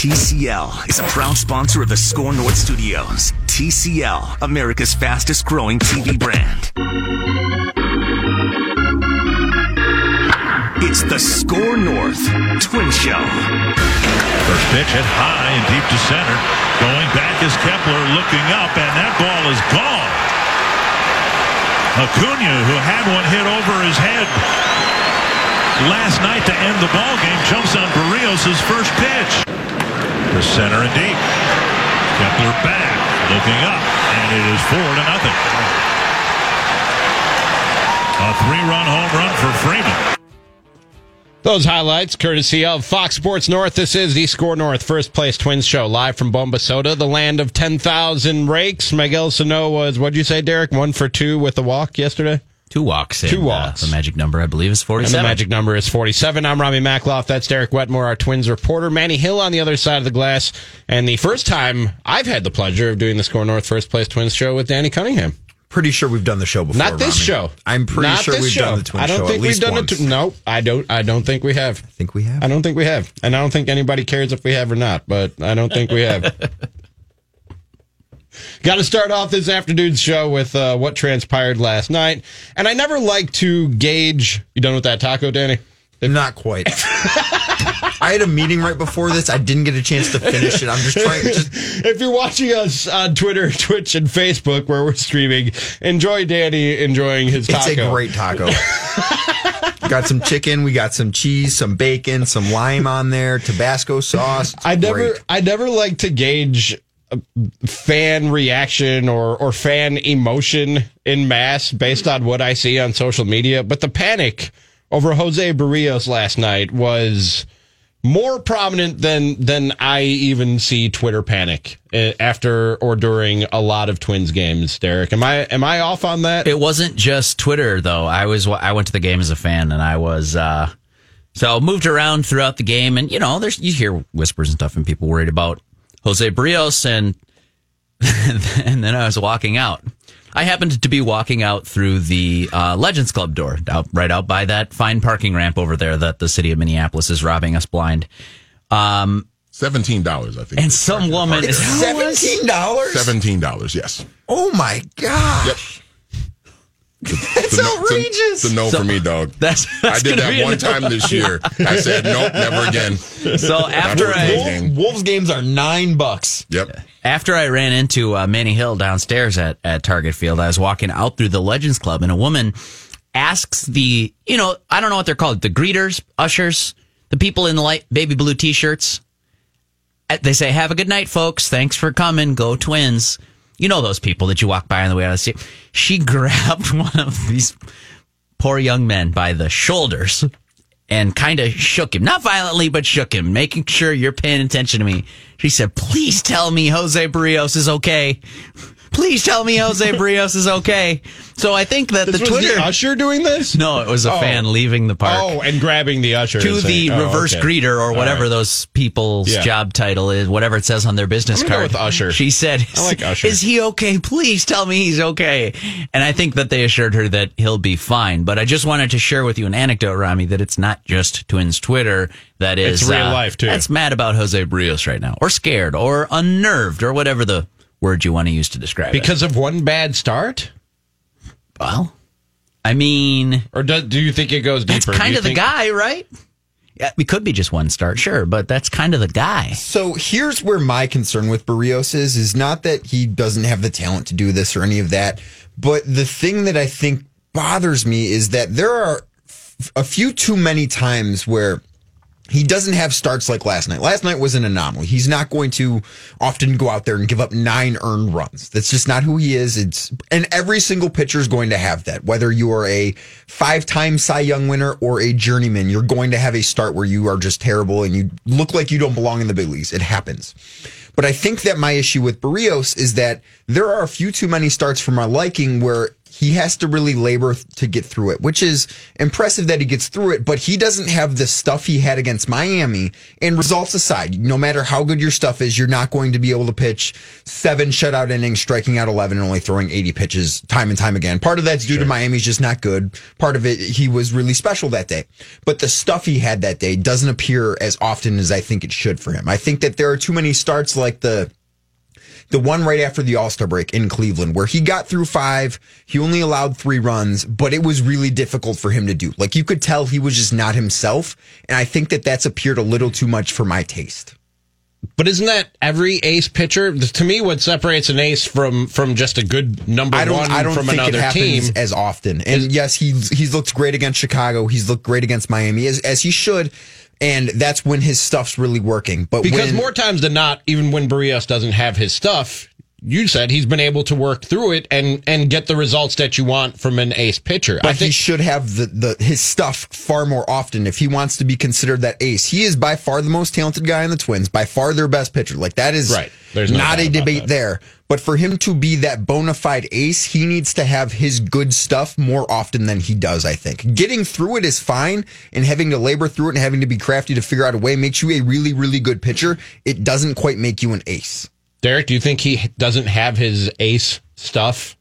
TCL is a proud sponsor of the Score North Studios. TCL, America's fastest growing TV brand. It's the Score North Twin Show. First pitch hit high and deep to center. Going back is Kepler looking up, and that ball is gone. Acuna, who had one hit over his head last night to end the ball game, jumps on Berrios' first pitch. To center and deep. Kepler back, looking up, and it is four to nothing. A three-run home run for Freeman. Those highlights, courtesy of Fox Sports North. This is the Score North First Place Twins Show, live from Bombasota, the land of 10,000 rakes. Miguel Sano was, what'd you say, Derek? One for two with the walk yesterday? Two walks. Two walks. Uh, the magic number, I believe, is 47. And 47. the magic number is 47. I'm Rami Makloff. That's Derek Wetmore, our Twins reporter. Manny Hill on the other side of the glass. And the first time I've had the pleasure of doing the Score North First Place Twins Show with Danny Cunningham. Pretty sure we've done the show before. Not this Rami. show. I'm pretty Not sure we've show. done the twin I don't show think at we've least done once. it. No, I don't. I don't think we have. I think we have. I don't think we have, and I don't think anybody cares if we have or not. But I don't think we have. Got to start off this afternoon's show with uh, what transpired last night, and I never like to gauge. You done with that taco, Danny? Not quite. I had a meeting right before this. I didn't get a chance to finish it. I'm just trying. Just If you're watching us on Twitter, Twitch, and Facebook, where we're streaming, enjoy Danny enjoying his taco. It's a great taco. got some chicken, we got some cheese, some bacon, some lime on there, Tabasco sauce. I never, great. I never like to gauge fan reaction or or fan emotion in mass based on what I see on social media. But the panic over Jose Berrios last night was more prominent than than I even see Twitter panic uh, after or during a lot of Twins games. Derek, am I am I off on that? It wasn't just Twitter though. I was I went to the game as a fan, and I was uh, so moved around throughout the game, and you know, there's you hear whispers and stuff, and people worried about Jose Berrios, and and then I was walking out. I happened to be walking out through the uh, Legends Club door, out, right out by that fine parking ramp over there that the city of Minneapolis is robbing us blind. Um, Seventeen dollars, I think. and some woman is Seventeen dollars. Seventeen dollars, yes. Oh my gosh! That's It's it's a- outrageous. It's a no for me, dog. That's, I did that a one no. time this year. I said nope, never again. So after I. Wolves, Wolves games are nine bucks. Yep. After I ran into uh, Manny Hill downstairs at, at Target Field, I was walking out through the Legends Club, and a woman asks the, you know, I don't know what they're called, the greeters, ushers, the people in the light baby blue t-shirts. Uh, They say, "Have a good night, folks. Thanks for coming. Go Twins." You know those people that you walk by on the way out of the street. She grabbed one of these poor young men by the shoulders and kind of shook him, not violently, but shook him, making sure you're paying attention to me. She said, please tell me Jose Berrios is okay. Please tell me Jose Berrios is okay. So I think that This the was Twitter. the usher doing this? no, it was a Oh. fan leaving the park. Oh, and grabbing the usher To the saying- oh, reverse okay. greeter or whatever right. those people's Yeah. job title is, whatever it says on their business I'm gonna go card. with usher. She said, I like usher. Is he okay? Please tell me he's okay. And I think that they assured her that he'll be fine. But I just wanted to share with you an anecdote, Rami, that it's not just Twins Twitter that is It's real uh, life, too. That's mad about Jose Berrios right now, or scared, or unnerved, or whatever the word you want to use to describe it. because of one bad start. Well, I mean, Or do, do you think it goes deeper? that's kind you of the think- guy, right? Yeah, it could be just one start, sure, but that's kind of the guy. So here's where my concern with Berrios is: is not that he doesn't have the talent to do this or any of that, but the thing that I think bothers me is that there are f- a few too many times where he doesn't have starts like last night. Last night was an anomaly. He's not going to often go out there and give up nine earned runs. That's just not who he is. It's and every single pitcher is going to have that. Whether you are a five-time Cy Young winner or a journeyman, you're going to have a start where you are just terrible and you look like you don't belong in the big leagues. It happens. But I think that my issue with Berrios is that there are a few too many starts for my liking where he has to really labor to get through it, which is impressive that he gets through it, but he doesn't have the stuff he had against Miami. And results aside, no matter how good your stuff is, you're not going to be able to pitch seven shutout innings, striking out 11 and only throwing 80 pitches time and time again. Part of that's due to Miami's just not good. Part of it, he was really special that day. But the stuff he had that day doesn't appear as often as I think it should for him. I think that there are too many starts like the, the one right after the All Star break in Cleveland, where he got through five, he only allowed three runs, but it was really difficult for him to do. Like you could tell he was just not himself. And I think that that's appeared a little too much for my taste. But isn't that every ace pitcher? To me, what separates an ace from from just a good number I don't. one I don't from think it another happens team? as often. And yes, he's he's looked great against Chicago. He's looked great against Miami, as as he should. And that's when his stuff's really working. But Because when, more times than not, even when Berrios doesn't have his stuff, you said he's been able to work through it and and get the results that you want from an ace pitcher. But I he think should have the, the his stuff far more often if he wants to be considered that ace. He is by far the most talented guy in the Twins, by far their best pitcher. Like that is Right. There's no not a debate there. But for him to be that bona fide ace, he needs to have his good stuff more often than he does, I think. Getting through it is fine, and having to labor through it and having to be crafty to figure out a way makes you a really, really good pitcher. It doesn't quite make you an ace. Derek, do you think he doesn't have his ace stuff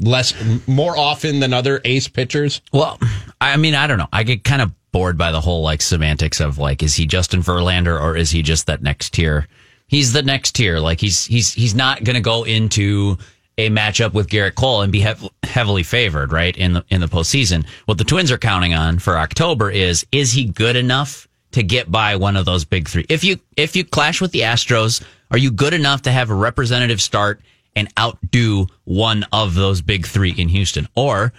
less more often than other ace pitchers? Well, I mean, I don't know. I get kind of bored by the whole like semantics of like, is he Justin Verlander or is he just that next tier? He's the next tier. Like he's he's he's not going to go into a matchup with Gerrit Cole and be hev- heavily favored, right in the in the postseason. What the Twins are counting on for October is is he good enough to get by one of those big three? If you if you clash with the Astros, are you good enough to have a representative start and outdo one of those big three in Houston, or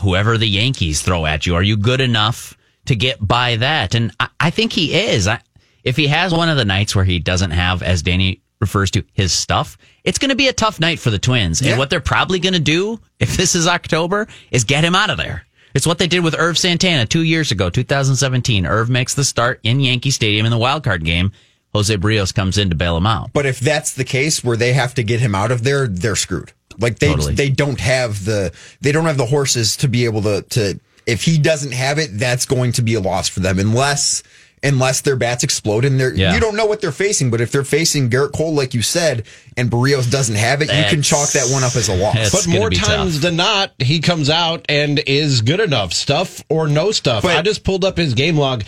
whoever the Yankees throw at you. Are you good enough to get by that? And I, I think he is. I, if he has one of the nights where he doesn't have, as Danny refers to, his stuff, it's going to be a tough night for the Twins. Yeah. And what they're probably going to do, if this is October, is get him out of there. It's what they did with Erv Santana two years ago, 2017. Erv makes the start in Yankee Stadium in the wild card game. Jose Berrios comes in to bail him out. But if that's the case where they have to get him out of there, they're screwed. Like they Totally. they don't have the they don't have the horses to be able to to if he doesn't have it, that's going to be a loss for them unless unless their bats explode and they're Yeah. you don't know what they're facing, but if they're facing Gerrit Cole like you said and Berrios doesn't have it, you can chalk that one up as a loss. But more times tough. than not, he comes out and is good enough. Stuff or no stuff. But- I just pulled up his game log.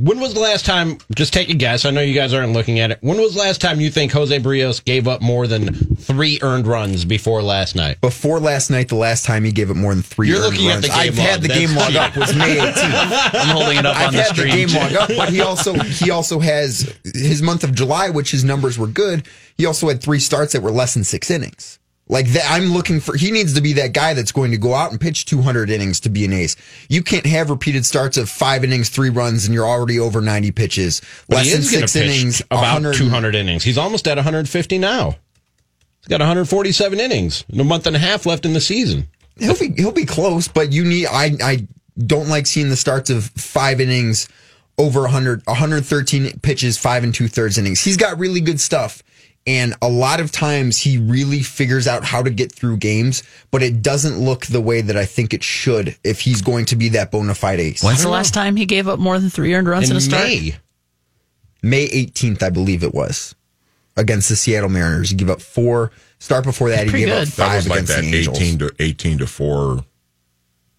When was the last time? Just take a guess. I know you guys aren't looking at it. When was the last time you think Jose Berrios gave up more than three earned runs before last night? Before last night, the last time he gave it more than 3 You're earned looking at runs. the game I've log. had the That's- game log up was May 18th. I'm holding it up I've on the had the screen. game log up, but he also he also has his month of July, which his numbers were good. He also had three starts that were less than six innings. Like that, I'm looking for. He needs to be that guy that's going to go out and pitch 200 innings to be an ace. You can't have repeated starts of five innings, three runs, and you're already over 90 pitches. But Less than six innings, about 100 200 innings. He's almost at 150 now. He's got 147 innings. A month and a half left in the season. He'll be he'll be close, but you need. I I don't like seeing the starts of five innings over 100, 113 pitches, five and two thirds innings. He's got really good stuff. And a lot of times he really figures out how to get through games, but it doesn't look the way that I think it should if he's going to be that bona fide ace. When's the last time he gave up more than three earned runs in, In a start? May. May 18th, I believe it was, against the Seattle Mariners. He gave up four. Start before that, he Pretty gave up good. That five was like against that the 18 to 18 to 4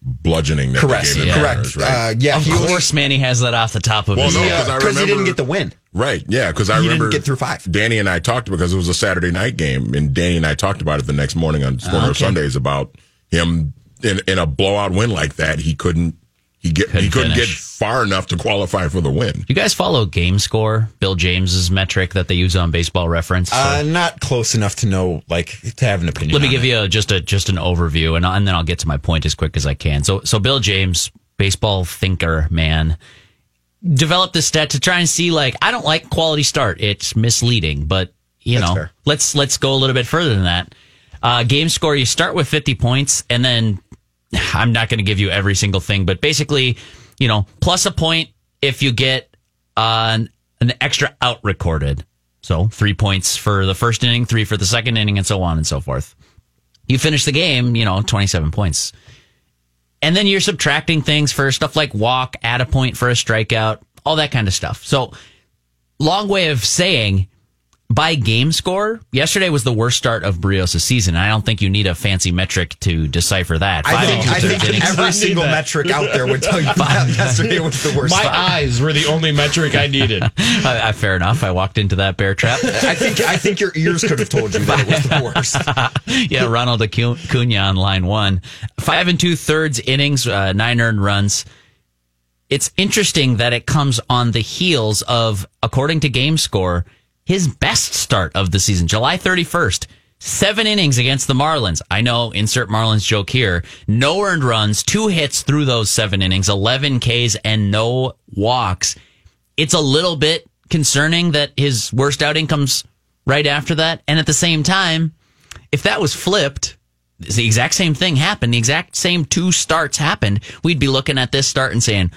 bludgeoning that Correct. they gave the Correct. Mariners, right? Uh, yeah. Of he only- course, Manny has that off the top of Well, his no, head. because I because he didn't get the win. Right. Yeah. Because I He didn't remember get through five. Danny and I talked because it was a Saturday night game, and Danny and I talked about it the next morning on Scorner okay. Sundays about him in, in a blowout win like that. He couldn't. He get he Couldn't couldn't get far enough to qualify for the win. You guys follow Game Score, Bill James's metric that they use on Baseball Reference? Uh, not close enough to know, like, to have an opinion. Let me on give it. you a, just a just an overview, and, and then I'll get to my point as quick as I can. So, so Bill James, baseball thinker man, developed this stat to try and see like I don't like quality start; it's misleading. But you That's know, fair. let's let's go a little bit further than that. Uh, game score: you start with fifty points, and then I'm not going to give you every single thing, but basically, you know, plus a point if you get uh, an, an extra out recorded. So three points for the first inning, three for the second inning, and so on and so forth. You finish the game, you know, 27 points. And then you're subtracting things for stuff like walk, add a point for a strikeout, all that kind of stuff. So, long way of saying by game score, yesterday was the worst start of Berrios' season. I don't think you need a fancy metric to decipher that. I Five think, I think every single that. metric out there would tell you that yesterday was the worst. My start. eyes were the only metric I needed. Uh, fair enough. I walked into that bear trap. I think I think your ears could have told you that it was the worst. yeah, Ronald Acuna on line one. Five and two thirds innings, uh, nine earned runs. It's interesting that it comes on the heels of, according to game score, his best start of the season, July 31st. Seven innings against the Marlins. I know, insert Marlins joke here. No earned runs, two hits through those seven innings, 11 Ks and no walks. It's a little bit concerning that his worst outing comes right after that. And at the same time, if that was flipped, the exact same thing happened, the exact same two starts happened, we'd be looking at this start and saying,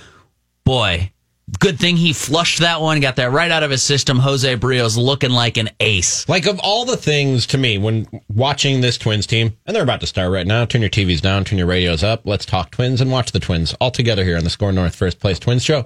boy, good thing he flushed that one, got that right out of his system. Jose Berrios looking like an ace. Like of all the things to me when watching this Twins team, and they're about to start right now. Turn your TVs down, turn your radios up. Let's talk Twins and watch the Twins all together here on the Score North First Place Twins show.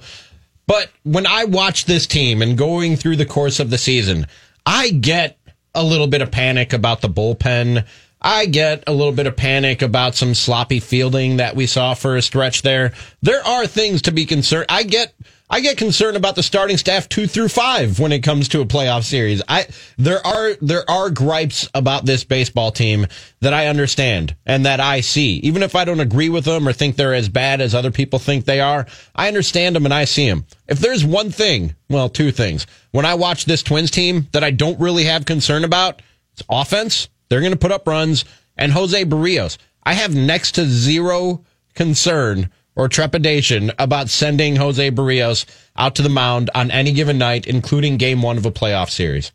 But when I watch this team and going through the course of the season, I get a little bit of panic about the bullpen. I get a little bit of panic about some sloppy fielding that we saw for a stretch there. There are things to be concerned. I get I get concerned about the starting staff two through five when it comes to a playoff series. I there are there are gripes about this baseball team that I understand and that I see. Even if I don't agree with them or think they're as bad as other people think they are, I understand them and I see them. If there's one thing, well, two things. When I watch this Twins team that I don't really have concern about, it's offense. They're going to put up runs and Jose Berrios. I have next to zero concern or trepidation about sending Jose Berrios out to the mound on any given night, including game one of a playoff series.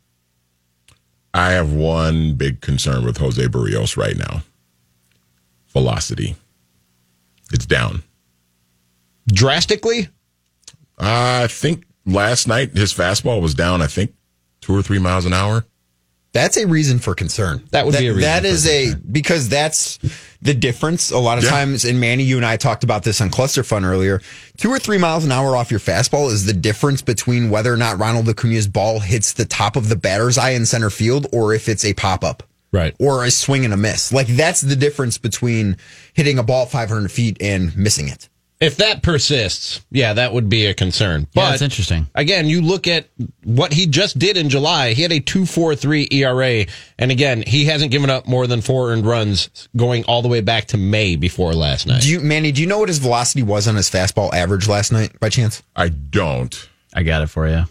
I have one big concern with Jose Berrios right now velocity. It's down. Drastically? I think last night his fastball was down, I think, two or three miles an hour. That's a reason for concern. That would be a reason That for is a because that's the difference. A lot of Yeah. times, and Manny, you and I talked about this on Cluster Fun earlier. Two or three miles an hour off your fastball is the difference between whether or not Ronald Acuna's ball hits the top of the batter's eye in center field, or if it's a pop up, Right. or a swing and a miss. Like that's the difference between hitting a ball 500 feet and missing it. If that persists, yeah, that would be a concern. But Yeah, it's interesting. Again, you look at what he just did in July. He had a 2.43 ERA, and again, he hasn't given up more than four earned runs going all the way back to May before last night. Do you, Manny? Do you know what his velocity was on his fastball average last night, by chance? I don't. I got it for you.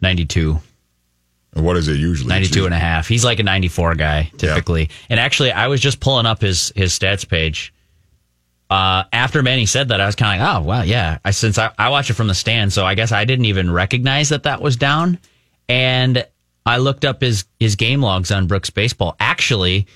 92. And what is it usually? 92 and a half. He's like a 94 guy typically. And actually, I was just pulling up his his stats page. Uh, after Manny said that, I was kind of like, oh, wow, yeah. I Since I, I watch it from the stand, so I guess I didn't even recognize that that was down. And I looked up his, his game logs on Brooks Baseball. Actually,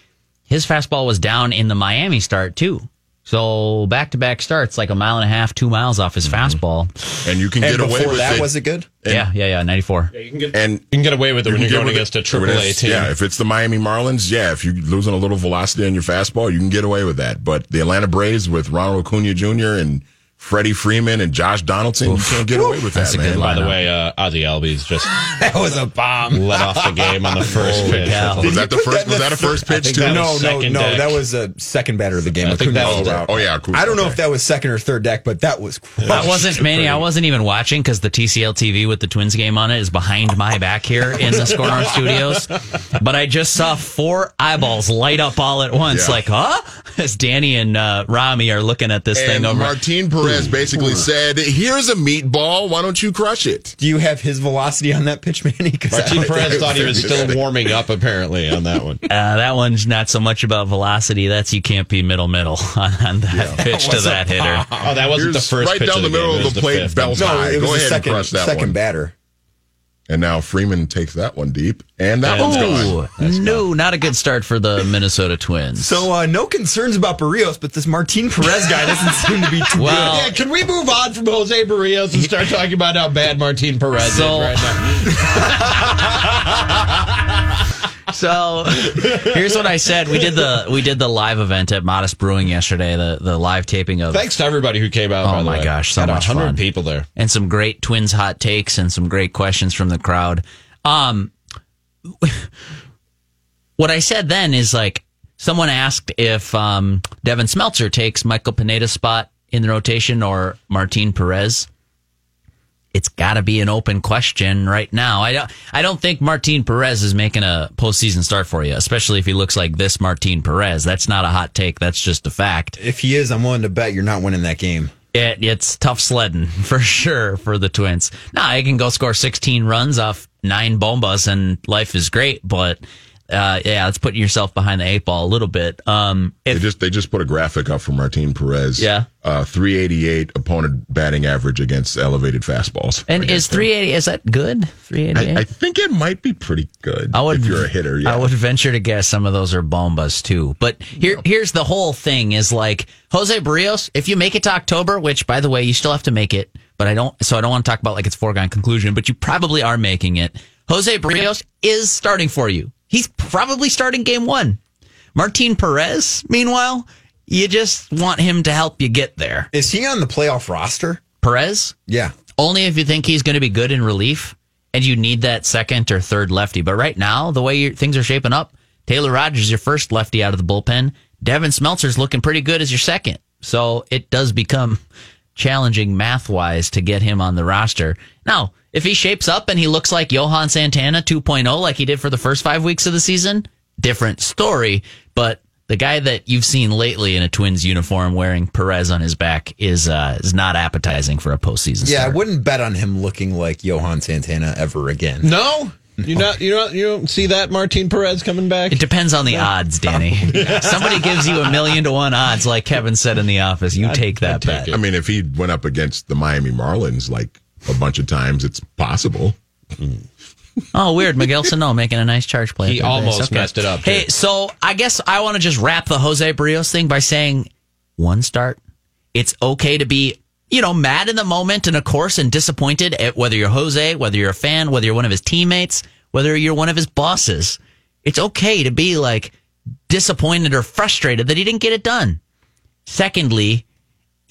his fastball was down in the Miami start, too. So back to back starts, like a mile and a half, two miles off his mm-hmm. fastball. And you can And get away with that, it. was it good? yeah, yeah, yeah, 94. Yeah, and You can get away with it you when you're going with against a it. triple A team. Yeah, if it's the Miami Marlins, yeah, if you're losing a little velocity on your fastball, you can get away with that. But the Atlanta Braves with Ronald Acuna Jr. and Freddie Freeman and Josh Donaldson, you can't get away with That's that, a good man. By the way, uh, Ozzie Albies just That was a bomb. let off the game on the first pitch. cow. Was that the first? Was that a first pitch too? No, no, no. deck. That was a second batter of the game. I think that was was out. Oh yeah, Acuna, I don't know okay. if that was second or third deck, but that was. That wasn't Manny. I wasn't even watching because the TCL TV with the Twins game on it is behind my back here in the Score North Studios. But I just saw four eyeballs light up all at once, Yeah. like, huh? As Danny and uh, Rami are looking at this thing over. Martin Perez basically said, "Here's a meatball. Why don't you crush it?" Do you have his velocity on that pitch, Manny? 'Cause I- Martin Perez thought he was still warming up, apparently, on that one. uh, that one's not so much about velocity. That's you can't be middle middle on, on that pitch to that hitter. Oh, that wasn't Here's the first right pitch down of the the, middle game. It of was the plate, fifth. belt no, high. it was Go the ahead second, and crush that second one. batter. And now Freeman takes that one deep, and that one's Ooh, gone. no, not a good start for the Minnesota Twins. So uh, no concerns about Berrios, but this Martin Perez guy doesn't seem to be too Well, Yeah, can we move on from Jose Berrios and start talking about how bad Martin Perez So- is right now? So here's what I said. We did the we did the live event at Modist Brewing yesterday. The the live taping of Thanks to everybody who came out. Oh by the my gosh, so Had much 100 fun. people there. and some great Twins hot takes and some great questions from the crowd. Um, what I said then is like someone asked if um, Devin Smeltzer takes Michael Pineda's spot in the rotation or Martin Perez. It's got to be an open question right now. I don't. I don't think Martin Perez is making a postseason start for you, especially if he looks like this Martin Perez. That's not a hot take. That's just a fact. If he is, I'm willing to bet you're not winning that game. It, it's tough sledding for sure for the Twins. Now I can go score 16 runs off nine bombas and life is great, but uh, yeah, it's putting yourself behind the eight ball a little bit. Um, They just they just put a graphic up for Martin Perez. Yeah. uh, three eighty eight opponent batting average against elevated fastballs. and is 380? 380 is that good? 388. I, I think it might be pretty good. I would, if you're a hitter. Yeah. I would venture to guess some of those are bombas too. But here, here's the whole thing: is like Jose Berrios. If you make it to October, which by the way, you still have to make it, but I don't. So I don't want to talk about like it's foregone conclusion, but you probably are making it. Jose Berrios is starting for you. He's probably starting game one. Martin Perez, meanwhile, you just want him to help you get there. Is he on the playoff roster? Perez, Yeah. only if you think he's going to be good in relief and you need that second or third lefty. But right now, the way things are shaping up, Taylor Rogers is your first lefty out of the bullpen. Devin Smeltzer's looking pretty good as your second. So it does become challenging math wise to get him on the roster. Now, if he shapes up and he looks like Johan Santana 2.0 like he did for the first five weeks of the season, different story. But the guy that you've seen lately in a Twins uniform wearing Perez on his back is uh, is not appetizing for a postseason. Yeah, I wouldn't bet on him looking like Johan Santana ever again. No, you not you don't you don't see that Martin Perez coming back. It depends on the odds, Danny. Somebody gives you a million to one odds, like Kevin said in the office. You take that I'd take bet. it. I mean, if he went up against the Miami Marlins like a bunch of times, it's possible. Oh, weird. Miguel Sano making a nice charge play. He at third base. almost messed it up, too. Hey, so I guess I want to just wrap the Jose Berrios thing by saying one start. It's okay to be, you know, mad in the moment and of course and disappointed at whether you're Jose, whether you're a fan, whether you're one of his teammates, whether you're one of his bosses. It's okay to be like disappointed or frustrated that he didn't get it done. Secondly,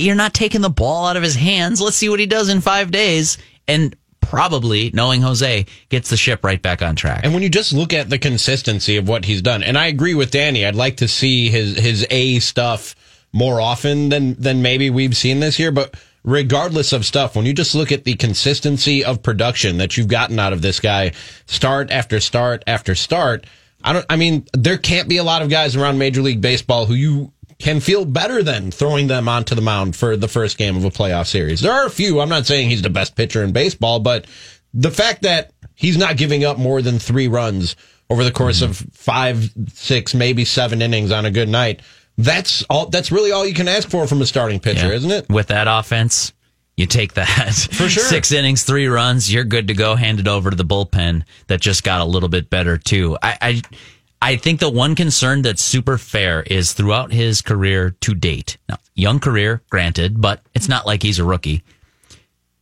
you're not taking the ball out of his hands. Let's see what he does in five days. And probably, knowing Jose, gets the ship right back on track. And when you just look at the consistency of what he's done, and I agree with Danny, I'd like to see his his A stuff more often than than maybe we've seen this year. But regardless of stuff, when you just look at the consistency of production that you've gotten out of this guy, start after start after start, I don't. I mean, there can't be a lot of guys around Major League Baseball who you can feel better than throwing them onto the mound for the first game of a playoff series. There are a few. I'm not saying he's the best pitcher in baseball, but the fact that he's not giving up more than three runs over the course of five, six, maybe seven innings on a good night. That's all. That's really all you can ask for from a starting pitcher, Yeah. isn't it? With that offense, you take that. For sure. Six innings, three runs, you're good to go. Hand it over to the bullpen that just got a little bit better too. I, I, I think the one concern that's super fair is throughout his career to date. Now, young career, granted, but it's not like he's a rookie.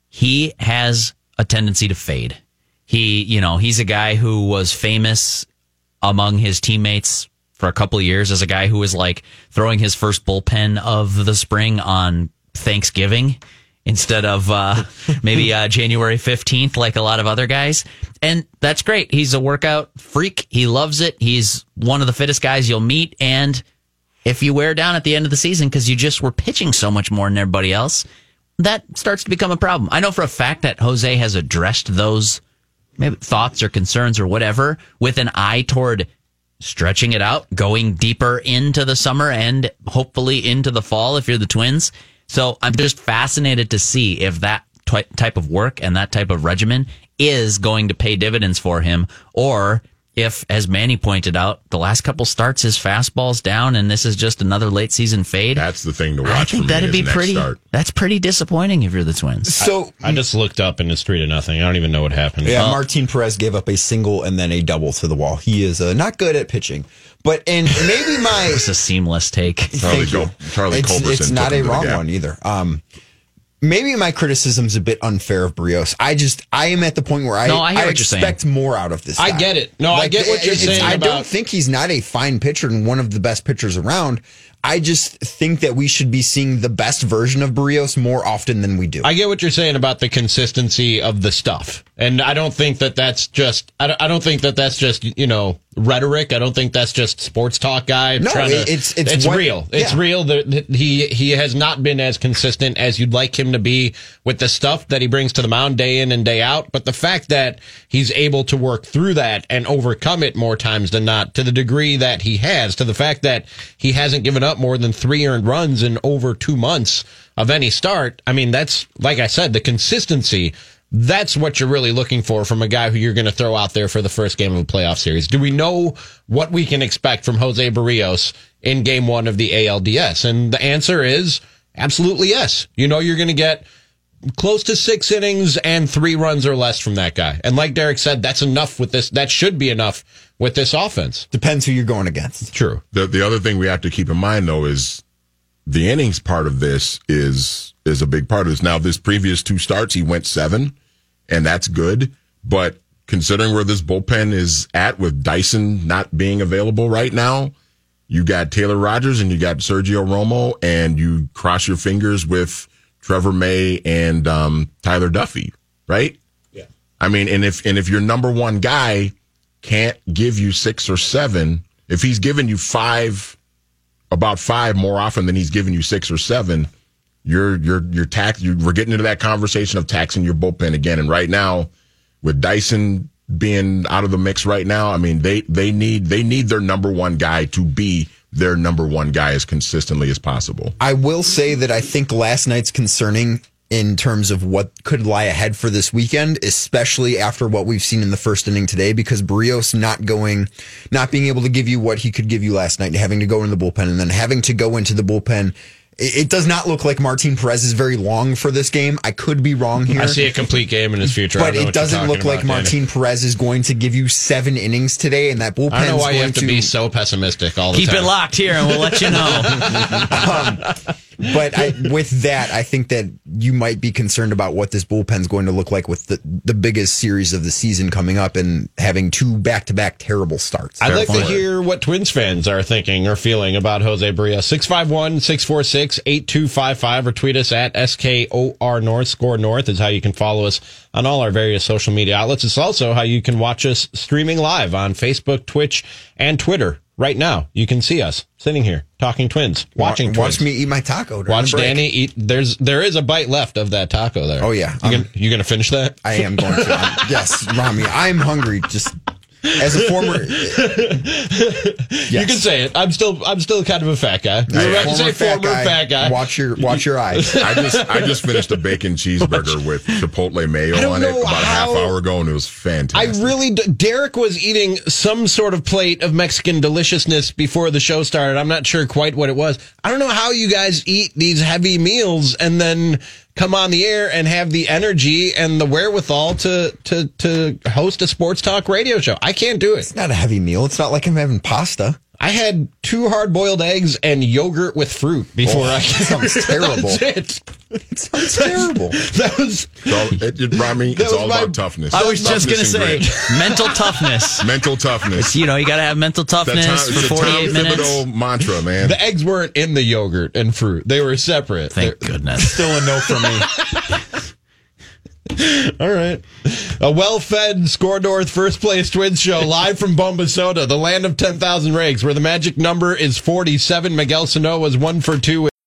He has a tendency to fade. He, you know, he's a guy who was famous among his teammates for a couple of years as a guy who was like throwing his first bullpen of the spring on Thanksgiving instead of uh, maybe uh, January 15th, like a lot of other guys. And that's great. He's a workout freak. He loves it. He's one of the fittest guys you'll meet. And if you wear down at the end of the season because you just were pitching so much more than everybody else, that starts to become a problem. I know for a fact that Jose has addressed those maybe thoughts or concerns or whatever with an eye toward stretching it out, going deeper into the summer and hopefully into the fall if you're the Twins. So I'm just fascinated to see if that ty- type of work and that type of regimen is going to pay dividends for him or if, as Manny pointed out, the last couple starts his fastball's down and this is just another late season fade. That's the thing to watch. I for think me that'd is be pretty. Start. That's pretty disappointing if you're the Twins. So I just looked up in it's three to nothing. I don't even know what happened. Yeah, Martin Perez gave up a single and then a double to the wall. He is uh, not good at pitching, but and maybe my It's a seamless take. Charlie, Thank you. Charlie it's, Culberson it's not a wrong one either. Um, maybe my criticism's a bit unfair of Berrios. I just I am at the point where I, No, I hear what you're saying. expect more out of this. I get it. No, I get what you're it's- saying I about- don't think he's not a fine pitcher and one of the best pitchers around. I just think that we should be seeing the best version of Berrios more often than we do. I get what you're saying about the consistency of the stuff, and I don't think that that's just. I don't, I don't think that that's just you know rhetoric. I don't think that's just sports talk guy. No, trying to, it's- it's it's real. It's yeah. real. that that he he has not been as consistent as you'd like him to be with the stuff that he brings to the mound day in and day out. But the fact that he's able to work through that and overcome it more times than not, to the degree that he has, to the fact that he hasn't given up more than three earned runs in over two months of any start. I mean, that's like I said, the consistency. That's what you're really looking for from a guy who you're going to throw out there for the first game of a playoff series. Do we know what we can expect from Jose Berrios in game one of the ALDS? And the answer is absolutely yes. You know, you're going to get close to six innings and three runs or less from that guy. And like Derek said, that's enough with this. That should be enough with this offense. Depends who you're going against. True. The the other thing we have to keep in mind though is the innings part of this is is a big part of this. Now, this previous two starts, he went seven, and that's good. But considering where this bullpen is at with Dyson not being available right now, you got Taylor Rogers and you got Sergio Romo, and you cross your fingers with Trevor May and um, Tyler Duffey, right? Yeah. I mean, and if and if your number one guy can't give you six or seven, if he's giving you five, about five more often than he's giving you six or seven, you're you're you're tax. You, we're getting into that conversation of taxing your bullpen again. And right now, with Dyson being out of the mix right now, I mean they they need they need their number one guy to be their number one guy as consistently as possible. I will say that I think last night's concerning in terms of what could lie ahead for this weekend, especially after what we've seen in the first inning today, because Berrios not going, not being able to give you what he could give you last night, having to go into the bullpen and then having to go into the bullpen. It it does not look like Martin Perez is very long for this game. I could be wrong here. I see a complete game in his future. But don't it doesn't look like about, Danny. Martin Perez is going to give you seven innings today, and that bullpen I don't know why you have to, be so pessimistic all the Keep time. it locked here, and we'll let you know. Um, But I, with that, I think that you might be concerned about what this bullpen's going to look like with the, the biggest series of the season coming up and having two back to back terrible starts. I'd like to hear what Twins fans are thinking or feeling about Jose Bria. 651 646 8255 or tweet us at SKOR North. Score North is how you can follow us on all our various social media outlets. It's also how you can watch us streaming live on Facebook, Twitch, and Twitter. Right now, you can see us sitting here talking Twins, watching watch, Twins. watch me eat my taco. Watch. Danny eat. There's there is a bite left of that taco there. Oh, yeah. you Um, gonna, you gonna finish that? I am going to. Yes, Rami, I'm hungry. Just as a former, You can say it. I'm still I'm still kind of a fat guy. You're Hey, right to say former fat guy. Watch your watch your eyes. I just I just finished a bacon cheeseburger with Chipotle mayo on it know about a half hour ago, and it was fantastic. I really, d- Derek was eating some sort of plate of Mexican deliciousness before the show started. I'm not sure quite what it was. I don't know how you guys eat these heavy meals and then come on the air and have the energy and the wherewithal to, to, to host a sports talk radio show. I can't do it. It's not a heavy meal. It's not like I'm having pasta. I had two hard boiled eggs and yogurt with fruit before Oh, I that sounds terrible. That's it. It sounds terrible. So it, it, Rami, That it's was all my- about toughness. I was just gonna say grit. mental toughness. mental toughness. You know, you got to have mental toughness Tom- for it's a Tom 48 minutes. Thibodeau mantra, man. The eggs weren't in the yogurt and fruit. They were separate. Thank goodness. Still a no for me. All right. A well fed Score North First Place Twins show live from Bombasota, the land of 10,000 rigs, where the magic number is 47. Miguel Sano was one for two.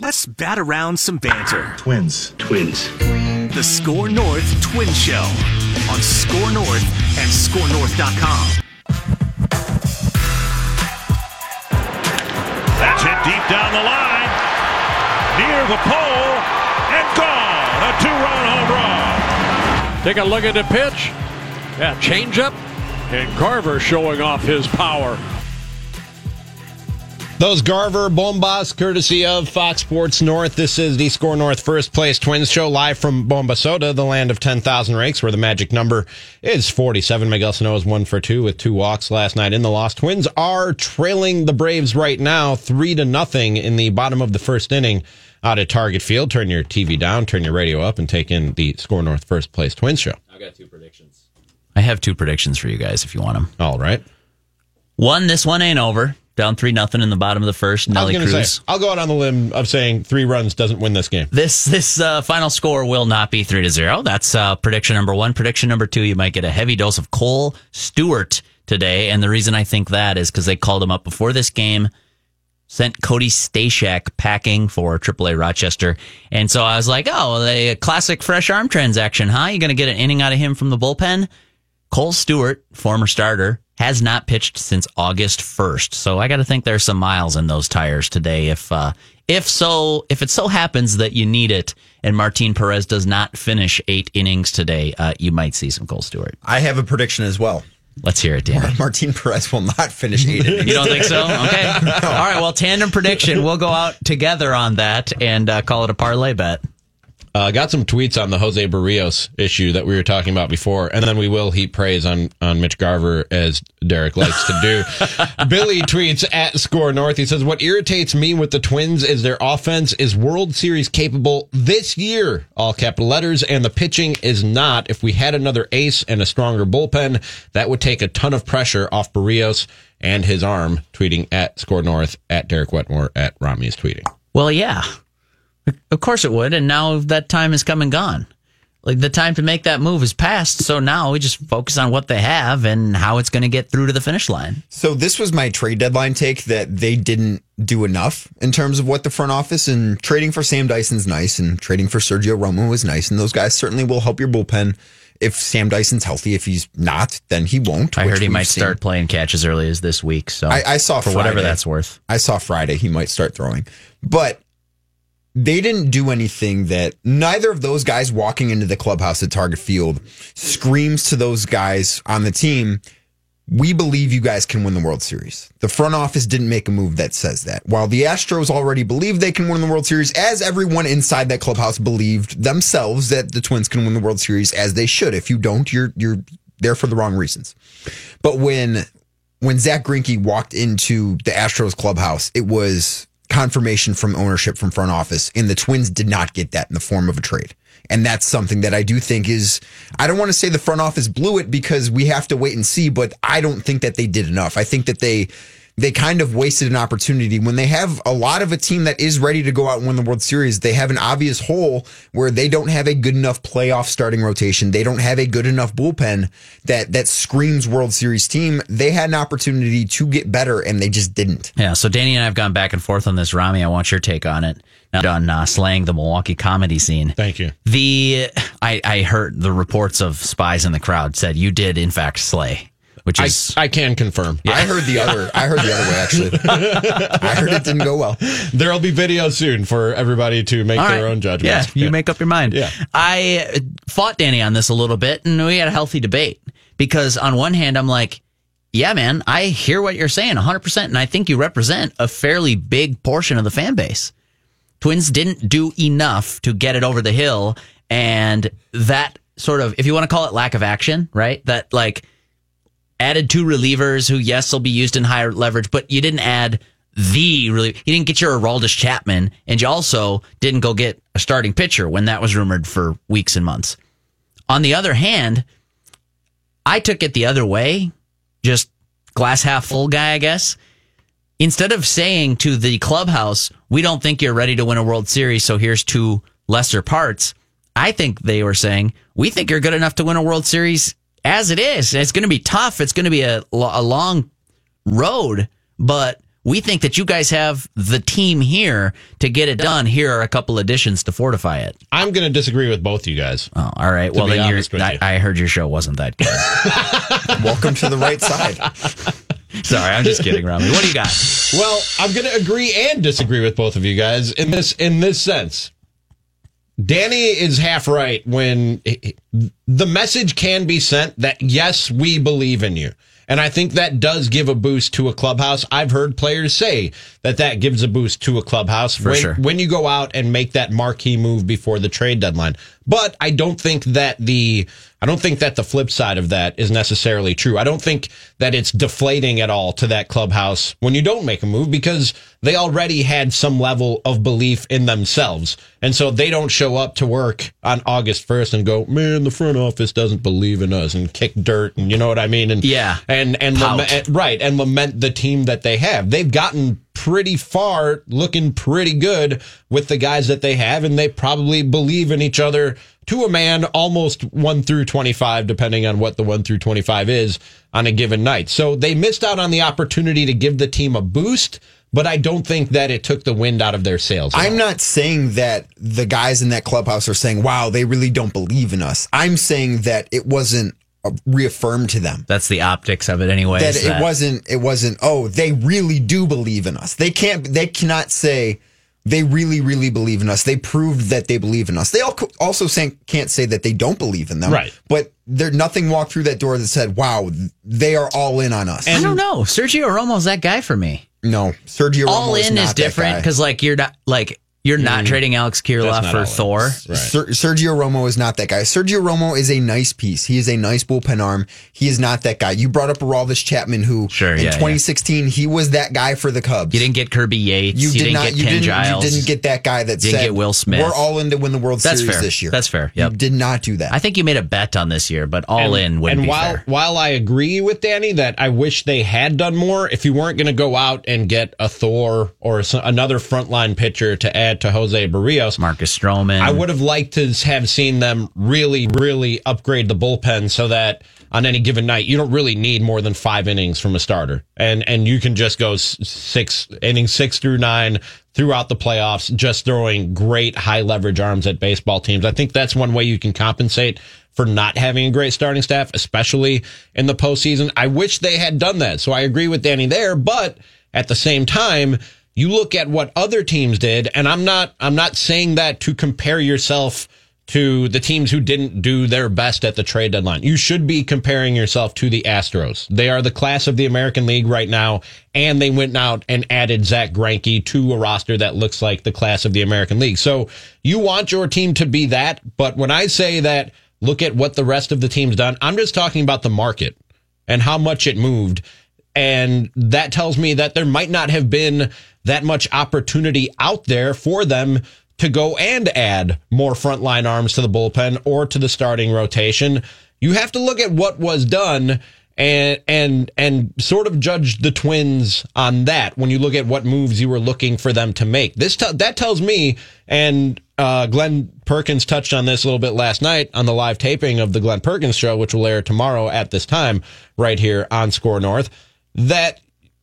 Let's bat around some banter. Twins. Twins. The Score North Twin Show on Score North and ScoreNorth.com. That's hit deep down the line, near the pole, and gone. A two-run home run. Take a look at the pitch. Yeah, changeup, and Garver showing off his power. Those Garver bombas, courtesy of Fox Sports North. This is the Score North First Place Twins show live from Bombasota, the land of 10,000 rakes, where the magic number is 47. Miguel Sano is one for two with two walks last night in the loss. Twins are trailing the Braves right now, three to nothing in the bottom of the first inning out at Target Field. Turn your TV down, turn your radio up, and take in the Score North First Place Twins show. I've got two predictions. I have two predictions for you guys if you want them. All right. One, this one ain't over. Down three nothing in the bottom of the first. Nelly I was Cruz. Say, I'll go out on the limb of saying three runs doesn't win this game. This this uh, final score will not be three to zero. That's uh, prediction number one. Prediction number two, you might get a heavy dose of Kohl Stewart today, and the reason I think that is because they called him up before this game, sent Cody Stashak packing for AAA Rochester, and so I was like, oh, a classic fresh arm transaction, huh? You're going to get an inning out of him from the bullpen? Kohl Stewart, former starter, has not pitched since August 1st. So I got to think there's some miles in those tires today. If, uh, if so, if it so happens that you need it and Martin Perez does not finish eight innings today, uh, you might see some Kohl Stewart. I have a prediction as well. Let's hear it, Danny. Martin Perez will not finish eight innings. You don't think so? Okay. All right. Well, tandem prediction. We'll go out together on that and uh, call it a parlay bet. Uh, got some tweets on the Jose Berrios issue that we were talking about before, and then we will heap praise on on Mitch Garver as Derek likes to do. Billy tweets at Score North. He says, "What irritates me with the Twins is their offense is World Series capable this year, all capital letters, and the pitching is not. If we had another ace and a stronger bullpen, that would take a ton of pressure off Berrios and his arm." Tweeting at Score North at Derek Wetmore at Rami is tweeting. Well, yeah. Of course it would. And now that time has come and gone. Like the time to make that move is past. So now we just focus on what they have and how it's going to get through to the finish line. So this was my trade deadline take that they didn't do enough in terms of what the front office and trading for Sam Dyson's nice and trading for Sergio Romo was nice. And those guys certainly will help your bullpen if Sam Dyson's healthy. If he's not, then he won't. I heard he might seen. start playing catch as early as this week. So I, I saw for Friday. whatever that's worth. I saw Friday he might start throwing, but they didn't do anything that neither of those guys walking into the clubhouse at Target Field screams to those guys on the team. We believe you guys can win the World Series. The front office didn't make a move that says that. While the Astros already believe they can win the World Series, as everyone inside that clubhouse believed themselves that the Twins can win the World Series as they should. If you don't, you're you're there for the wrong reasons. But when when Zack Greinke walked into the Astros clubhouse, it was confirmation from ownership from front office, and the Twins did not get that in the form of a trade. And that's something that I do think is, I don't want to say the front office blew it because we have to wait and see, but I don't think that they did enough. I think that they, they kind of wasted an opportunity when they have a lot of a team that is ready to go out and win the World Series. They have an obvious hole where they don't have a good enough playoff starting rotation. They don't have a good enough bullpen that that screams World Series team. They had an opportunity to get better and they just didn't. Yeah. So Danny and I have gone back and forth on this. Rami, I want your take on it. Now, on uh, slaying the Milwaukee comedy scene. Thank you. The I, I heard the reports of spies in the crowd said you did in fact slay, which I, is I can confirm. I heard the other. I heard the other way actually. I heard it didn't go well. There'll be videos soon for everybody to make All their right. own judgments. Yeah, you make up your mind. Yeah. I uh, fought Danny on this a little bit, and we had a healthy debate because on one hand, I'm like, yeah, man, I hear what you're saying 100%, and I think you represent a fairly big portion of the fan base. Twins didn't do enough to get it over the hill, and that sort of, if you want to call it lack of action, right? That like added two relievers who, yes, will be used in higher leverage, but you didn't add the really, you didn't get your Aroldis Chapman, and you also didn't go get a starting pitcher when that was rumored for weeks and months. On the other hand, I took it the other way, just glass half full guy, I guess. Instead of saying to the clubhouse, we don't think you're ready to win a World Series, so here's two lesser parts. I think they were saying, we think you're good enough to win a World Series as it is. It's going to be tough. It's going to be a, a long road, but we think that you guys have the team here to get it done. Here are a couple additions to fortify it. I'm going to disagree with both you guys. Oh, all right. Well, then you're, honest I, you. I heard your show wasn't that good. Welcome to the right side. Sorry, I'm just kidding, Rami. What do you got? Well, I'm going to agree and disagree with both of you guys in this in this sense. Danny is half right when the message can be sent that yes, we believe in you. And I think that does give a boost to a clubhouse. I've heard players say that that gives a boost to a clubhouse For when, sure. when you go out and make that marquee move before the trade deadline. But I don't think that the I don't think that the flip side of that is necessarily true. I don't think that it's deflating at all to that clubhouse when you don't make a move because they already had some level of belief in themselves. And so they don't show up to work on August 1st and go, man, the front office doesn't believe in us and kick dirt. And you know what I mean? And Yeah. and, and, lament, right. And lament the team that they have. They've gotten pretty far, looking pretty good with the guys that they have. And they probably believe in each other to a man almost one through 25, depending on what the one through 25 is on a given night. So they missed out on the opportunity to give the team a boost, but I don't think that it took the wind out of their sails. I'm not saying that the guys in that clubhouse are saying, wow, they really don't believe in us. I'm saying that it wasn't reaffirmed to them. That's the optics of it, anyway. that it wasn't it wasn't oh they really do believe in us they can't they cannot say they really really believe in us they proved that they believe in us they al- also saying, can't say that they don't believe in them Right. but there nothing walked through that door that said wow they are all in on us I don't know. Sergio Romo's that guy for me. no Sergio all Romo in not is different because like you're not like you're not mm-hmm. trading Alex Kirilloff for all Thor. Right. Ser- Sergio Romo is not that guy. Sergio Romo is a nice piece. He is a nice bullpen arm. He is not that guy. You brought up Aroldis Chapman, who Sure, in yeah, yeah. 2016 he was that guy for the Cubs. You didn't get Kirby Yates. You, You, did didn't not. get you Ken didn't. Giles. You didn't get that guy that Didn't said get Will Smith. We're all in to win the World That's Series fair. this year. That's fair. You did not do that. I think you made a bet on this year, but all in wouldn't and be while fair. while I agree with Danny that I wish they had done more, if you weren't going to go out and get a Thor or another frontline pitcher to add to Jose Berrios, Marcus Stroman. I would have liked to have seen them really, really upgrade the bullpen so that on any given night you don't really need more than five innings from a starter, and and you can just go six innings, six through nine throughout the playoffs, just throwing great high leverage arms at baseball teams. I think that's one way you can compensate for not having a great starting staff, especially in the postseason. I wish they had done that. So I agree with Danny there, but at the same time, you look at what other teams did, and I'm not I'm not saying that to compare yourself to the teams who didn't do their best at the trade deadline. You should be comparing yourself to the Astros. They are the class of the American League right now, and they went out and added Zack Greinke to a roster that looks like the class of the American League. So you want your team to be that, but when I say that, look at what the rest of the team's done, I'm just talking about the market and how much it moved. And that tells me that there might not have been that much opportunity out there for them to go and add more frontline arms to the bullpen or to the starting rotation. You have to look at what was done and and and sort of judge the Twins on that when you look at what moves you were looking for them to make. This te- that tells me, and uh, Glenn Perkins touched on this a little bit last night on the live taping of the Glenn Perkins show, which will air tomorrow at this time right here on Score North. That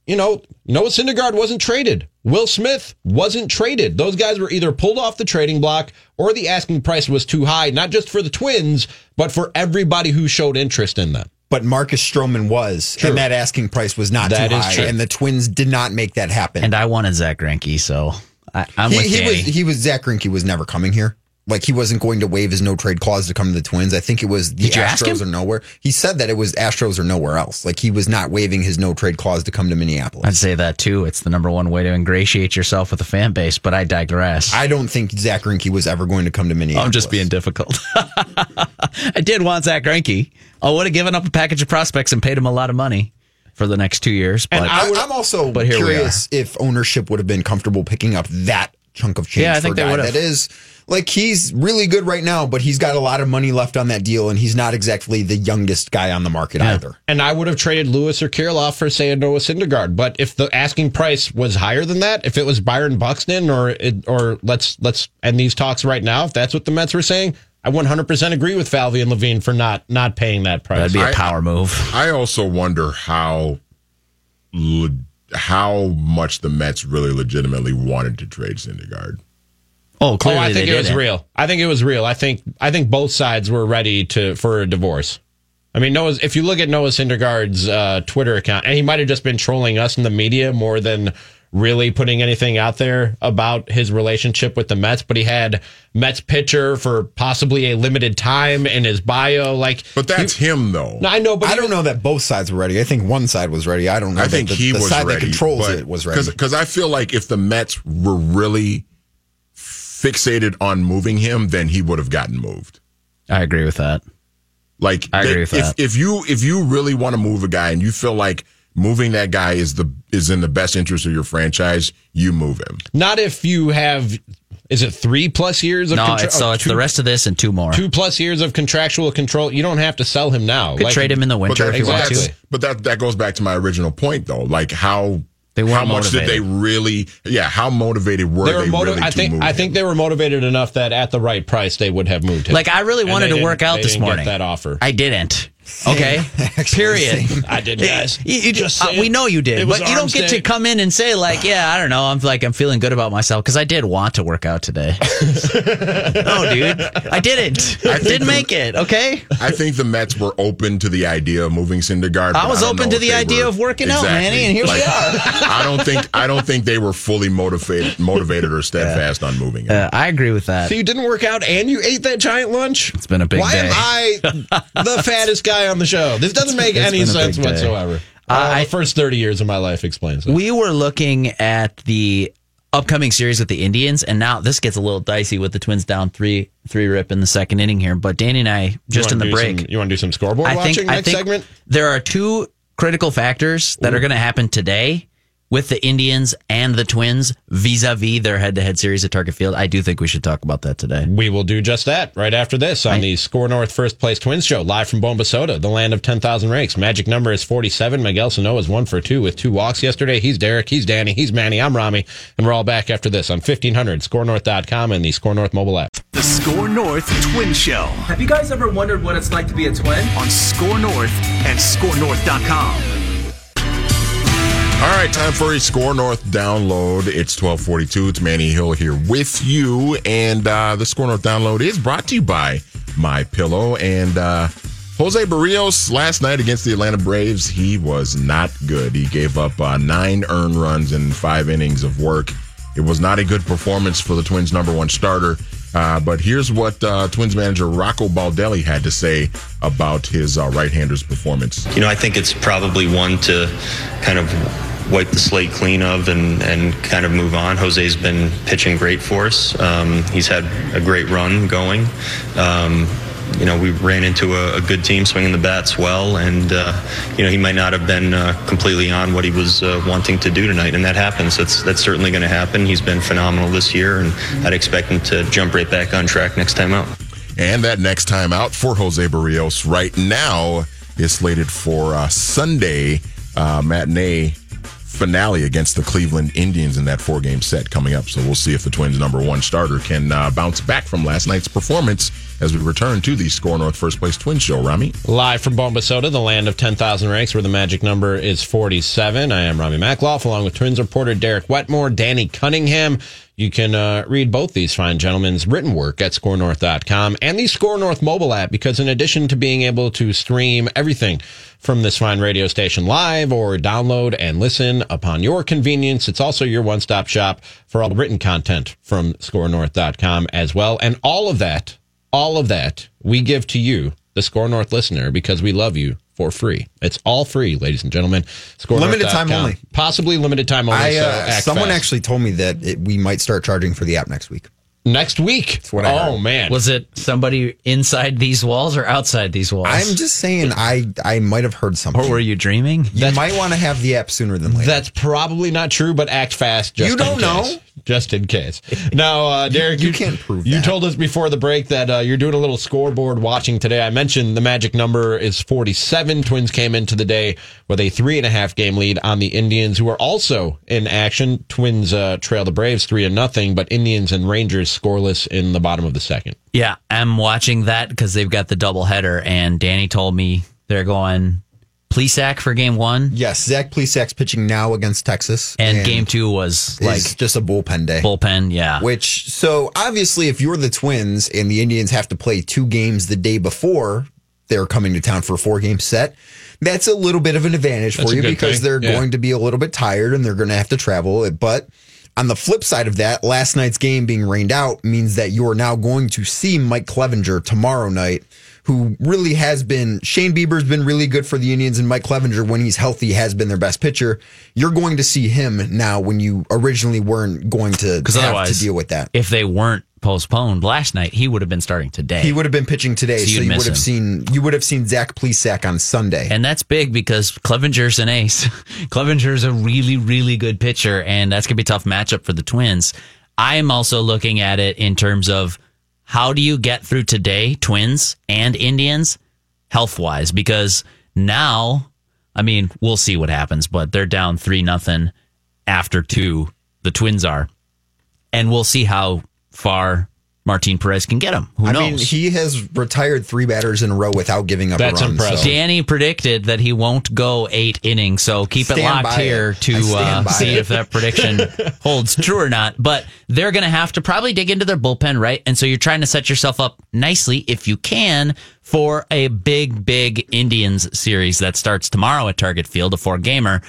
you know Noah Syndergaard wasn't traded. Will Smith wasn't traded. Those guys were either pulled off the trading block or the asking price was too high, not just for the Twins, but for everybody who showed interest in them. but Marcus Stroman was, True. and that asking price was not That too is high, true. and the Twins did not make that happen. and I wanted Zack Greinke, so I, I'm he, with he Danny. was he was Zack Greinke was never coming here. Like he wasn't going to waive his no trade clause to come to the Twins. I think it was the Did you ask Astros or nowhere. He said that it was Astros or nowhere else. Like he was not waiving his no trade clause to come to Minneapolis. I'd say that too. It's the number one way to ingratiate yourself with the fan base, but I digress. I don't think Zack Greinke was ever going to come to Minneapolis. I'm just being difficult. I did want Zack Greinke. I would have given up a package of prospects and paid him a lot of money for the next two years. But I, am also but here curious if ownership would have been comfortable picking up that chunk of change Yeah, I for think a guy that is like he's really good right now, but he's got a lot of money left on that deal, and he's not exactly the youngest guy on the market either. And I would have traded Lewis or Kirilloff for say a Noah Syndergaard. But if the asking price was higher than that, if it was Byron Buxton or it, or let's let's end these talks right now, if that's what the Mets were saying, I 100% agree with Falvey and Levine for not not paying that price. that'd be a power move. I also wonder how le- how much the Mets really legitimately wanted to trade Syndergaard. Oh, clearly Oh, I think they it was didn't. real. I think it was real. I think I think both sides were ready to for a divorce. I mean, Noah's. If you look at Noah Syndergaard's uh, Twitter account, and he might have just been trolling us in the media more than really putting anything out there about his relationship with the Mets, but he had Mets pitcher for possibly a limited time in his bio. Like, But that's he, him, though. No, I know, but I don't was- know that both sides were ready. I think one side was ready. I don't know. I think the, he the was side ready. that controls but- it was ready. Because I feel like if the Mets were really fixated on moving him, then he would have gotten moved. I agree with that. Like I agree with if, that. if you if you really want to move a guy and you feel like moving that guy is the is in the best interest of your franchise, you move him. not if you have. Is it three plus years of No, contra- it's, so oh, it's two- the rest of this and two more. two plus years of contractual control. You don't have to sell him now. Could trade him in the But, winter that, if you but want that's- to. but that that goes back to my original point though. Like how They weren't how much did they really yeah, how motivated were They they, motiv- really I to think move I think they were motivated enough that at the right price they would have moved him. Like I really wanted to work out they this didn't get morning. that offer. I didn't. Okay. Actually, Period. same. I did, guys. You- you Just uh, we know you did, but you don't arms get to come in and say like, "Yeah, I don't know. I'm like, I'm feeling good about myself because I did want to work out today." no, dude, I didn't. I think didn't make it. Okay. I think the Mets were open to the idea of moving Syndergaard. I was don't open to the idea were- of working out, Manny, and here we are. I don't think I don't think they were fully motivated motivated or steadfast on moving. Uh, I agree with that. So you didn't work out and you ate that giant lunch? It's been a big Why day. am I the fattest guy on the show? This doesn't make it's any sense whatsoever. Uh, Uh, I- the first 30 years of my life explains it. We were looking at the upcoming series with the Indians, and now this gets a little dicey with the Twins down three three rip in the second inning here. But Danny and I just in the break, some- you want to do some scoreboard I watching think I next think segment? there are two critical factors that are going to happen today with the Indians and the Twins vis-a-vis their head-to-head series at Target Field. I do think we should talk about that today. We will do just that right after this on the Score North First Place Twins Show, live from Bomba Soda, the land of 10,000 rakes. Magic number is 47. Miguel Sano is one for two with two walks yesterday. He's Derek, he's Danny, he's Manny, I'm Rami, and we're all back after this on 1500, scorenorth.com, and the Score North mobile app. The Score North Twin Show Have you guys ever wondered what it's like to be a twin? on Score North and scorenorth.com. All right, time for a Score North download. It's 1242. It's Manny Hill here with you. And uh, the Score North download is brought to you by My Pillow. And uh, Jose Berrios last night against the Atlanta Braves, he was not good. He gave up uh, nine earned runs in five innings of work. It was not a good performance for the Twins' number one starter. Uh, but here's what uh, Twins manager Rocco Baldelli had to say about his uh, right-hander's performance. You know, I think it's probably one to kind of wipe the slate clean of and, and kind of move on. Jose's been pitching great for us. Um, he's had a great run going. Um, you know, we ran into a, a good team swinging the bats well, and uh, you know he might not have been uh, completely on what he was uh, wanting to do tonight, and that happens. That's that's certainly going to happen. He's been phenomenal this year, and I'd expect him to jump right back on track next time out. And that next time out for Jose Berrios right now is slated for uh, Sunday uh, matinee finale against the Cleveland Indians in that four game set coming up. So we'll see if the Twins' number one starter can uh, bounce back from last night's performance as we return to the Score North First Place Twins show. Rami? Live from Bomba Soda, the land of 10,000 ranks, where the magic number is 47. I am Rami Makloff, along with Twins reporter Derek Wetmore, Danny Cunningham. You can uh, read both these fine gentlemen's written work at scorenorth.com and the Score North mobile app, because in addition to being able to stream everything from this fine radio station live or download and listen upon your convenience, it's also your one stop shop for all written content from scorenorth.com as well. And all of that all of that we give to you, the Score North listener, because we love you for free. It's all free, ladies and gentlemen. Score Limited time only. Possibly limited time only. I, uh, act someone fast. actually told me that it, we might start charging for the app next week. next week. what I oh heard. man, Was it somebody inside these walls or outside these walls? I'm just saying, I I might have heard something. or were you dreaming? you might want to have the app sooner than later. That's probably not true, but act fast. Just You don't in know. Case. Just in case. Now, uh, Derek, you can't prove You that. told us before the break that uh, you're doing a little scoreboard watching today. I mentioned the magic number is 47. Twins came into the day with a three and a half game lead on the Indians, who are also in action. Twins uh, trail the Braves three and nothing, but Indians and Rangers scoreless in the bottom of the second. Yeah, I'm watching that because they've got the double header, and Danny told me they're going Plesac for game one, yes, Zach Plesac's pitching now against Texas, and, game two was like like just a bullpen day. bullpen. Yeah, Which so obviously, if you're the Twins and the Indians have to play two games the day before they're coming to town for a four game set, that's a little bit of an advantage That's for you because thing. they're Yeah. going to be a little bit tired and they're going to have to travel. But on the flip side of that, last night's game being rained out means that you are now going to see Mike Clevinger tomorrow night, who really has been. Shane Bieber's been really good for the Indians, and Mike Clevinger, when he's healthy, has been their best pitcher. You're going to see him now when you originally weren't going to Because have to deal with that. If they weren't postponed last night, he would have been starting today. He would have been pitching today, So so, you would have him. seen you would have seen Zach Plesac on Sunday. And that's big because Clevinger's an ace. Clevinger's a really, really good pitcher, and that's going to be a tough matchup for the Twins. I'm also looking at it in terms of how do you get through today, Twins and Indians, health wise? Because now, I mean, we'll see what happens, but they're down 3 nothing after two. The Twins are. And we'll see how far Martin Perez can get him. Who I knows? mean, he has retired three batters in a row without giving up That's a run. impressive. so- Danny predicted that he won't go eight innings, so keep it Stand locked by here it. I to stand uh, by see it. if that prediction holds true or not. But they're going to have to probably dig into their bullpen, right? And so you're trying to set yourself up nicely, if you can, for a big, big Indians series that starts tomorrow at Target Field, a four gamer.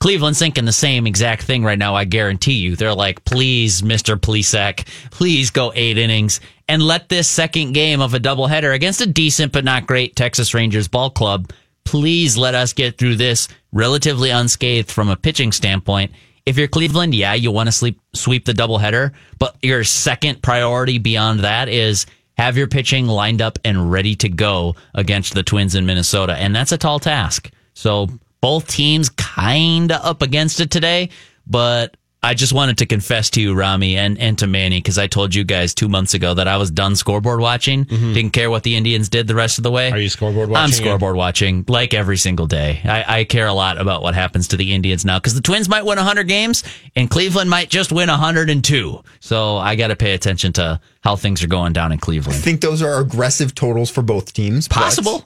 Cleveland's thinking the same exact thing right now. I guarantee you. They're like, please, Mister Plesac, please go eight innings and let this second game of a doubleheader against a decent but not great Texas Rangers ball club. Please let us get through this relatively unscathed from a pitching standpoint. If you're Cleveland, yeah, you want to sleep, sweep the doubleheader, but your second priority beyond that is have your pitching lined up and ready to go against the Twins in Minnesota, and that's a tall task. So both teams kind of up against it today, but I just wanted to confess to you, Rami, and, and to Manny, because I told you guys two months ago that I was done scoreboard watching. Didn't care what the Indians did the rest of the way. Mm-hmm. Are you scoreboard I'm watching? scoreboard watching like every single day. I, I care a lot about what happens to the Indians now because the Twins might win 100 games and Cleveland might just win 102. So I got to pay attention to how things are going down in Cleveland. I think those are aggressive totals for both teams. but Possible.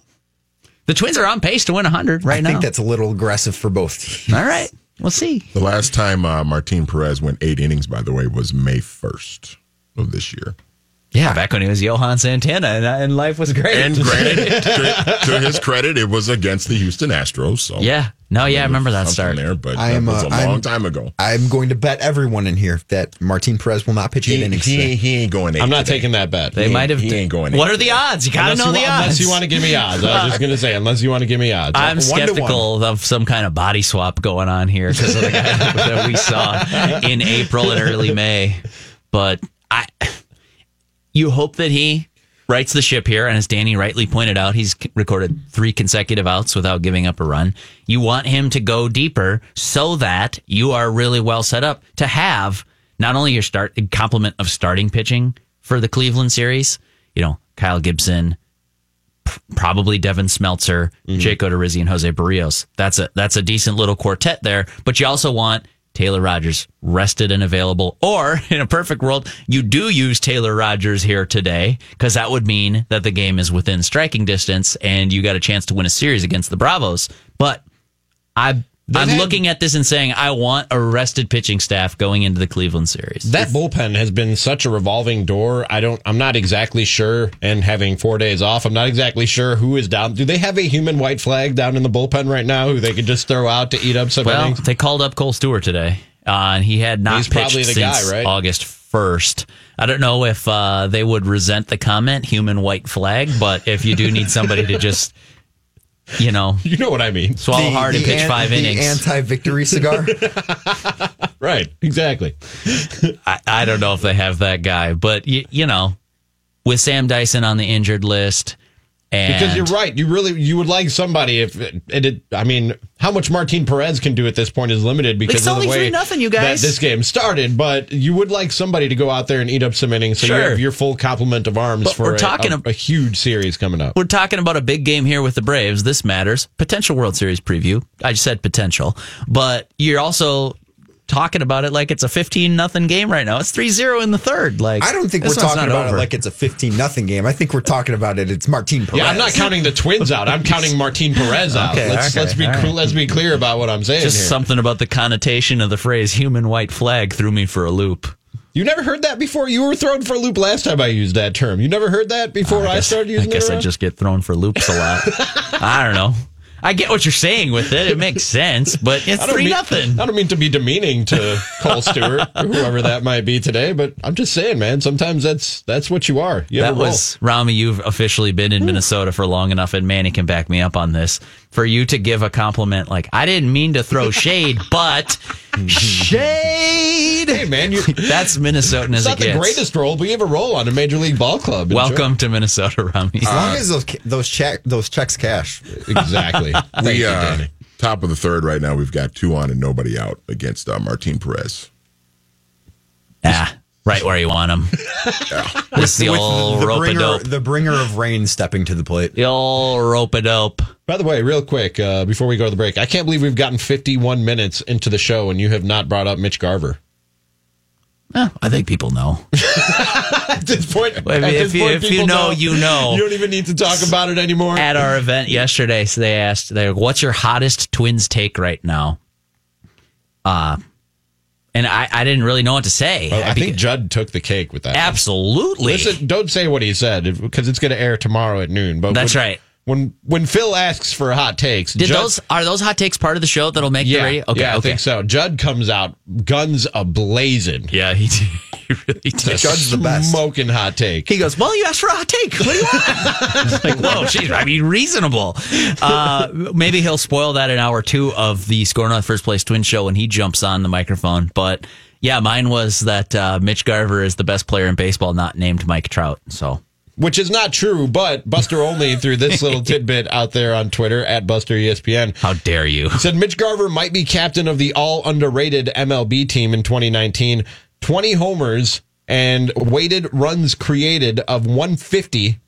The Twins are on pace to win 100 right I now. I think that's a little aggressive for both teams. All right. We'll see. The last time uh, Martin Perez went eight innings, by the way, was May 1st of this year. Yeah, back when he was Johan Santana and, and life was great. And granted, to, to his credit, it was against the Houston Astros. So yeah. No, yeah, I remember that something start. there, but I that am, was uh, a long I'm- time ago. I'm going to bet everyone in here that Martin Perez will not pitch eight He, innings. he, today. ain't- he ain't going eight. I'm not today. taking that bet. They He might have. he ain't going What eight are the odds? You got to Unless know you, the want- odds. Unless you want to give me odds. I was just going to say, unless you want to give me odds. I'm one. skeptical of some kind of body swap going on here because of the guy that we saw in April and early May. But I, you hope that he writes the ship here, and as Danny rightly pointed out, he's recorded three consecutive outs without giving up a run. You want him to go deeper so that you are really well set up to have not only your start complement of starting pitching for the Cleveland series. You know, Kyle Gibson, probably Devin Smeltzer, mm-hmm. Jake Odorizzi, and Jose Berrios. That's a that's a decent little quartet there. But you also want Taylor Rogers rested and available. Or in a perfect world, you do use Taylor Rogers here today because that would mean that the game is within striking distance and you got a chance to win a series against the Bravos. But I. I'm had- looking at this and saying I want arrested pitching staff going into the Cleveland series. That bullpen has been such a revolving door. I don't. I'm not exactly sure. And having four days off, I'm not exactly sure who is down. Do they have a human white flag down in the bullpen right now who they could just throw out to eat up some Well, innings? they called up Kohl Stewart today, uh, and he had not He's pitched probably the since guy, right? August first. I don't know if uh, they would resent the comment "human white flag," but if you do need somebody to just, you know, You know what I mean, swallow hard and pitch an- five the innings, anti-victory cigar. right? Exactly. I, I don't know if they have that guy, but you, you know, with Sam Dyson on the injured list, and Because you're right. You really you would like somebody if it, it, I mean, how much Martin Perez can do at this point is limited because It's of only the way 3-0, you guys. that this game started. But you would like somebody to go out there and eat up some innings so you have your full complement of arms But for we're a, talking a, ab- a huge series coming up. We're talking about a big game here with the Braves. This matters. Potential World Series preview. I just said potential, but you're also talking about it like it's a 15 nothing game right now. It's 3-0 in the third. Like I don't think we're talking about over. it like it's a 15 nothing game. I think we're talking about it. It's Martin Perez. Yeah, I'm not counting the Twins out. I'm counting Martin Perez out. Okay, let's okay, let's be right. let's be clear about what I'm saying just here. something about the connotation of the phrase "human white flag" threw me for a loop. you never heard that before. You were thrown for a loop last time I used that term. You never heard that before I, guess, started using I guess it. I just get thrown for loops a lot. I don't know. I get what you're saying with it. It makes sense, but it's three mean- nothing. I don't mean to be demeaning to Kohl Stewart, or whoever that might be today, but I'm just saying, man. Sometimes that's that's what you are. You That was Rami. You've officially been in Minnesota for long enough, and Manny can back me up on this. For you to give a compliment like I didn't mean to throw shade, but shade. Hey, man, you. That's Minnesotan It's as it not the greatest role, but you have a role on a major league ball club. Enjoy. Welcome to Minnesota, Rami. As long as those those check those checks cash. Exactly. Thank We you, uh, Danny. top of the third right now. We've got two on and nobody out against uh, Martin Perez. ah, right where you want him. This is the old the rope a bringer, dope. the bringer of rain stepping to the plate. The old rope a dope. By the way, real quick, uh, before we go to the break, I can't believe we've gotten 51 minutes into the show and you have not brought up Mitch Garver. Eh, I think people know. At this point, I mean, at if this you- point, if you people know, you know. You don't even need to talk about it anymore. At our event yesterday, so they asked, "They, what's your hottest Twins take right now?" Uh and I, I didn't really know what to say. Well, I Beca- think Judd took the cake with that. absolutely. Listen, don't say what he said because it's going to air tomorrow at noon. But That's when, right. When when Phil asks for hot takes, Did Judd- those are those hot takes part of the show that'll make Yeah, the radio? Okay, yeah, I okay. think so. Judd comes out guns ablazing. Yeah, he, he really did. Judd's the best. Smoking hot take. He goes, "Well, you asked for a hot take. What do you want?" It's like, whoa, she's I mean, reasonable. Uh, maybe he'll spoil that in hour two of the Score North First Place Twin Show when he jumps on the microphone. But yeah, mine was that uh, Mitch Garver is the best player in baseball, not named Mike Trout. So Which is not true, but Buster Olney threw this little tidbit out there on Twitter at Buster ESPN. how dare you? Said Mitch Garver might be captain of the all underrated MLB team in 2019. 20 homers and weighted runs created of 150.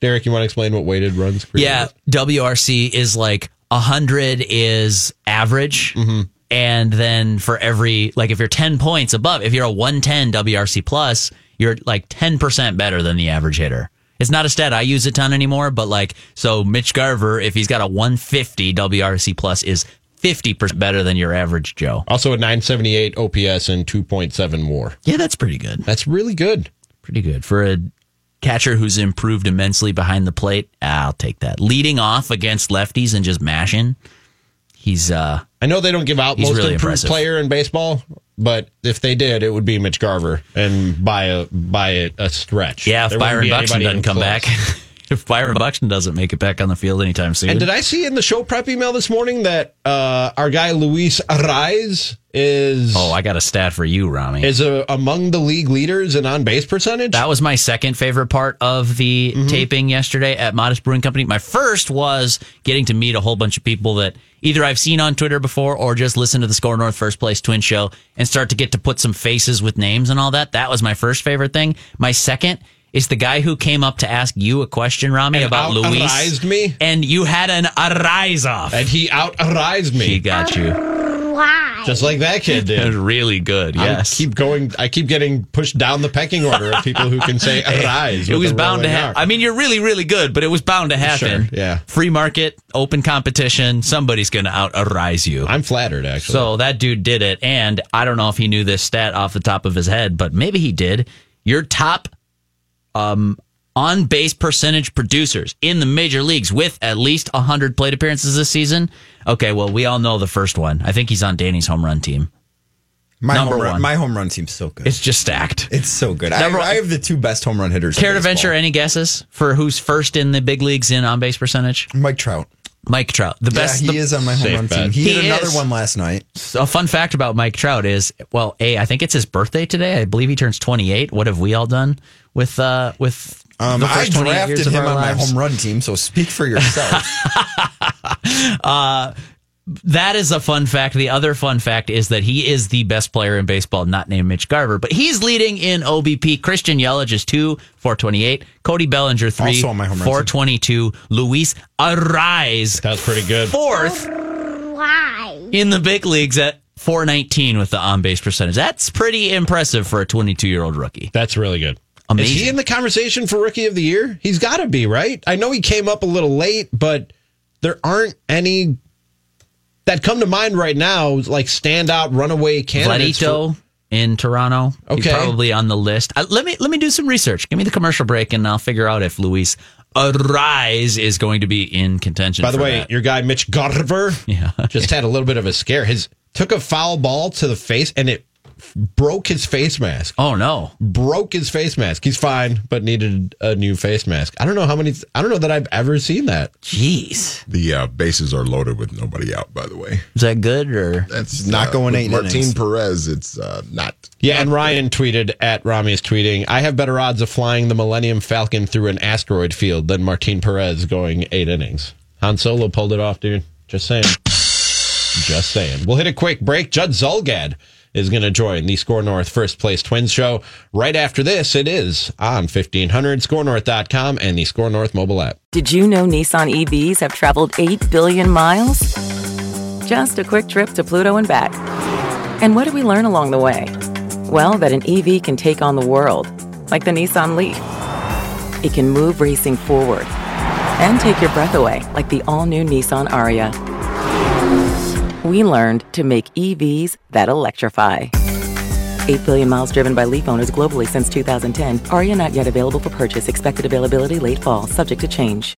Derek, you want to explain what weighted runs created? Yeah, WRC is like hundred is average. Mm-hmm. And then for every like if you're ten points above, if you're a one ten WRC plus, you're like ten percent better than the average hitter. It's not a stat I use a ton anymore, but like so Mitch Garver, if he's got a one fifty WRC plus is fifty percent better than your average Joe. Also a 978 OPS and 2.7 WAR. Yeah, that's pretty good. That's really good. Pretty good. For a catcher who's improved immensely behind the plate, I'll take that. Leading off against lefties and just mashing. He's uh I know they don't give out most really improved impressive. player in baseball, but if they did, it would be Mitch Garver, and by a by a, a stretch. Yeah, if There Byron Buxton doesn't come close. back, if Byron Buxton doesn't make it back on the field anytime soon. And did I see in the show prep email this morning that uh, our guy Luis Arraez is oh, I got a stat for you, Rami. is a, among the league leaders in on base percentage? that was my second favorite part of the Mm-hmm. taping yesterday at Modist Brewing Company. My first was getting to meet a whole bunch of people that either I've seen on Twitter before or just listen to the Score North First Place Twin Show and start to get to put some faces with names and all that. That was my first favorite thing. My second is the guy who came up to ask you a question, Rami, And about out- Luis. Me? And you had an arise off. and he out Arraized me, He got you. Just like that kid It was did. really good. I Yes. keep going. I keep getting pushed down the pecking order of people who can say Arraez. It was bound to happen. R. I mean, you're really, really good, but it was bound to happen. Sure, yeah. Free market, open competition. Somebody's going to out arise you. I'm flattered, actually. So that dude did it. And I don't know if he knew this stat off the top of his head, but maybe he did. Your top um, on base percentage producers in the major leagues with at least 100 plate appearances this season. Okay, well, we all know the first one. I think he's on Danny's home run team. My Number home run, one. my home run team's so good. It's just stacked. It's so good. I, Number- I have the two best home run hitters. in Care to venture any guesses for who's first in the big leagues in on base percentage? Mike Trout. Mike Trout, the best. yeah, he the- is on my home run bet. team. He, He hit another is. one last night. A fun fact about Mike Trout is, well, a I think it's his birthday today. I believe he turns 28. What have we all done with uh with Um, I first 28 years drafted him our on my home run team, so speak for yourself. That is a fun fact. The other fun fact is that he is the best player in baseball, not named Mitch Garver, but he's leading in OBP. Christian Yelich is two, 428. Cody Bellinger three, Also on my home run team. 422. Luis Arraez That's pretty good. fourth in the big leagues at 419 with the on base percentage. That's pretty impressive for a 22 year old rookie. That's really good. Amazing. Is he in the conversation for rookie of the year? He's got to be, right? I know he came up a little late, but there aren't any that come to mind right now, like standout runaway candidates. for- in Toronto. He's Okay. probably on the list. Uh, let me let me do some research. Give me the commercial break, and I'll figure out if Luis Arraez is going to be in contention. By the way, that. your guy Mitch Garver Yeah. just had a little bit of a scare. His took a foul ball to the face and it broke his face mask. oh no, Broke his face mask. He's fine, but needed a new face mask. I don't know how many. I don't know that I've ever seen that. jeez, The uh, bases are loaded with nobody out. By the way, is that good or? that's Not uh, going eight Martin innings. Perez. It's uh, not. Yeah, and Ryan tweeted at Rami is tweeting, I have better odds of flying the Millennium Falcon through an asteroid field than Martin Perez going eight innings. Han Solo pulled it off, dude. Just saying. Just saying. We'll hit a quick break. Judd Zulgad is going to join the Score North First Place Twins show. Right after this, it is on 1500, scorenorth.com, and the Score North mobile app. Did you know Nissan EVs have traveled 8 billion miles? Just a quick trip to Pluto and back. And what did we learn along the way? Well, that an EV can take on the world, like the Nissan Leaf. It can move racing forward and take your breath away, like the all new Nissan Ariya. We learned to make EVs that electrify. 8 billion miles driven by Leaf owners globally since 2010. Ariya not yet available for purchase. Expected availability late fall, subject to change.